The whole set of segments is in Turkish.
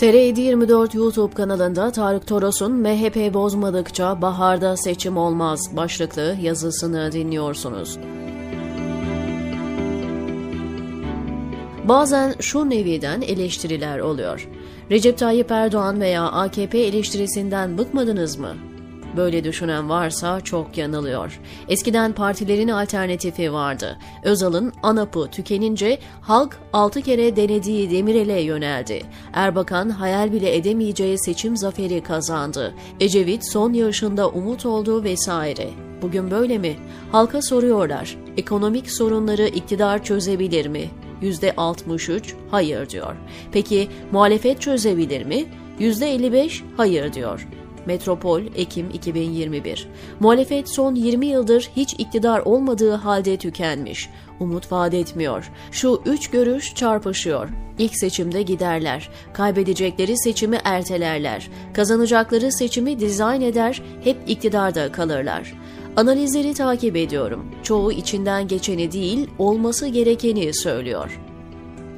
TR724 YouTube kanalında Tarık Toros'un MHP bozmadıkça baharda seçim olmaz başlıklı yazısını dinliyorsunuz. Bazen şu neviden eleştiriler oluyor. Recep Tayyip Erdoğan veya AKP eleştirisinden bıkmadınız mı? Böyle düşünen varsa çok yanılıyor. Eskiden partilerin alternatifi vardı. Özal'ın ANAP'ı tükenince halk 6 kere denediği Demirel'e yöneldi. Erbakan hayal bile edemeyeceği seçim zaferi kazandı. Ecevit son yarışında umut oldu vesaire. Bugün böyle mi? Halka soruyorlar. Ekonomik sorunları iktidar çözebilir mi? %63 hayır diyor. Peki muhalefet çözebilir mi? %55 hayır diyor. Metropol Ekim 2021. Muhalefet son 20 yıldır hiç iktidar olmadığı halde tükenmiş. Umut vaat etmiyor. Şu üç görüş çarpışıyor. İlk seçimde giderler. Kaybedecekleri seçimi ertelerler. Kazanacakları seçimi dizayn eder, hep iktidarda kalırlar. Analizleri takip ediyorum. Çoğu içinden geçeni değil, olması gerekeni söylüyor.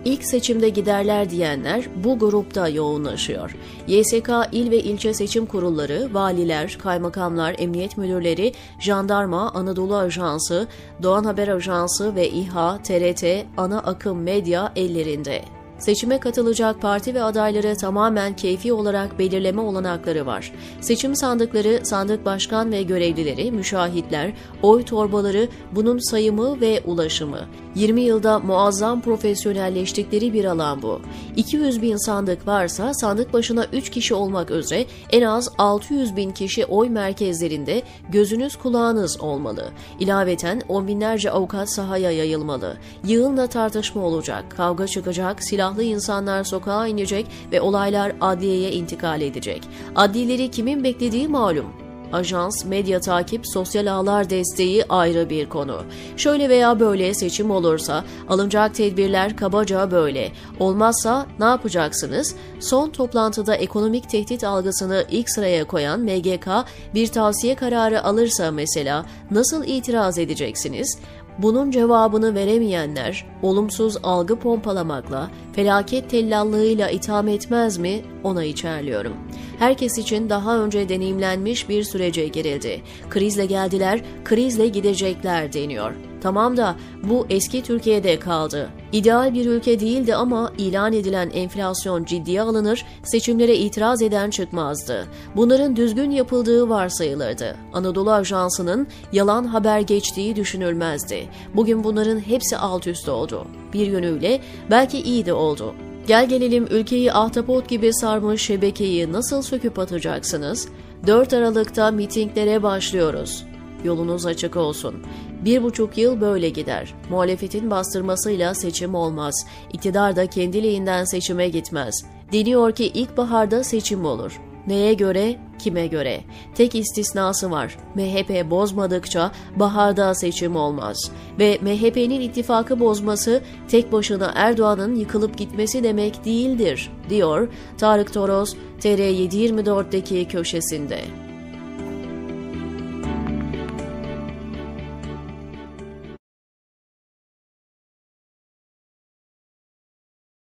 İlk seçimde giderler diyenler bu grupta yoğunlaşıyor. YSK il ve ilçe seçim kurulları, valiler, kaymakamlar, emniyet müdürleri, jandarma, Anadolu Ajansı, Doğan Haber Ajansı ve İHA, TRT, ana akım medya ellerinde. Seçime katılacak parti ve adayları tamamen keyfi olarak belirleme olanakları var. Seçim sandıkları, sandık başkan ve görevlileri, müşahitler, oy torbaları, bunun sayımı ve ulaşımı. 20 yılda muazzam profesyonelleştikleri bir alan bu. 200 bin sandık varsa sandık başına 3 kişi olmak üzere en az 600 bin kişi oy merkezlerinde gözünüz kulağınız olmalı. İlaveten on binlerce avukat sahaya yayılmalı. Yığınla tartışma olacak, kavga çıkacak, silahlı insanlar sokağa inecek ve olaylar adliyeye intikal edecek. Adlileri kimin beklediği malum ajans, medya takip, sosyal ağlar desteği ayrı bir konu. Şöyle veya böyle seçim olursa alınacak tedbirler kabaca böyle. Olmazsa ne yapacaksınız? Son toplantıda ekonomik tehdit algısını ilk sıraya koyan MGK bir tavsiye kararı alırsa mesela nasıl itiraz edeceksiniz? Bunun cevabını veremeyenler olumsuz algı pompalamakla, felaket tellallığıyla itham etmez mi ona içerliyorum. Herkes için daha önce deneyimlenmiş bir sürece girildi. Krizle geldiler, krizle gidecekler deniyor. Tamam da bu eski Türkiye'de kaldı. İdeal bir ülke değildi ama ilan edilen enflasyon ciddiye alınır, seçimlere itiraz eden çıkmazdı. Bunların düzgün yapıldığı varsayılırdı. Anadolu Ajansı'nın yalan haber geçtiği düşünülmezdi. Bugün bunların hepsi alt üst oldu. Bir yönüyle belki iyi de oldu. Gel gelelim ülkeyi ahtapot gibi sarmış şebekeyi nasıl söküp atacaksınız? 4 Aralık'ta mitinglere başlıyoruz. Yolunuz açık olsun. Bir buçuk yıl böyle gider. Muhalefetin bastırmasıyla seçim olmaz. İktidar da kendiliğinden seçime gitmez. Deniyor ki ilkbaharda seçim olur. Neye göre, kime göre? Tek istisnası var. MHP bozmadıkça baharda seçim olmaz. Ve MHP'nin ittifakı bozması tek başına Erdoğan'ın yıkılıp gitmesi demek değildir, diyor Tarık Toros TR724'deki köşesinde.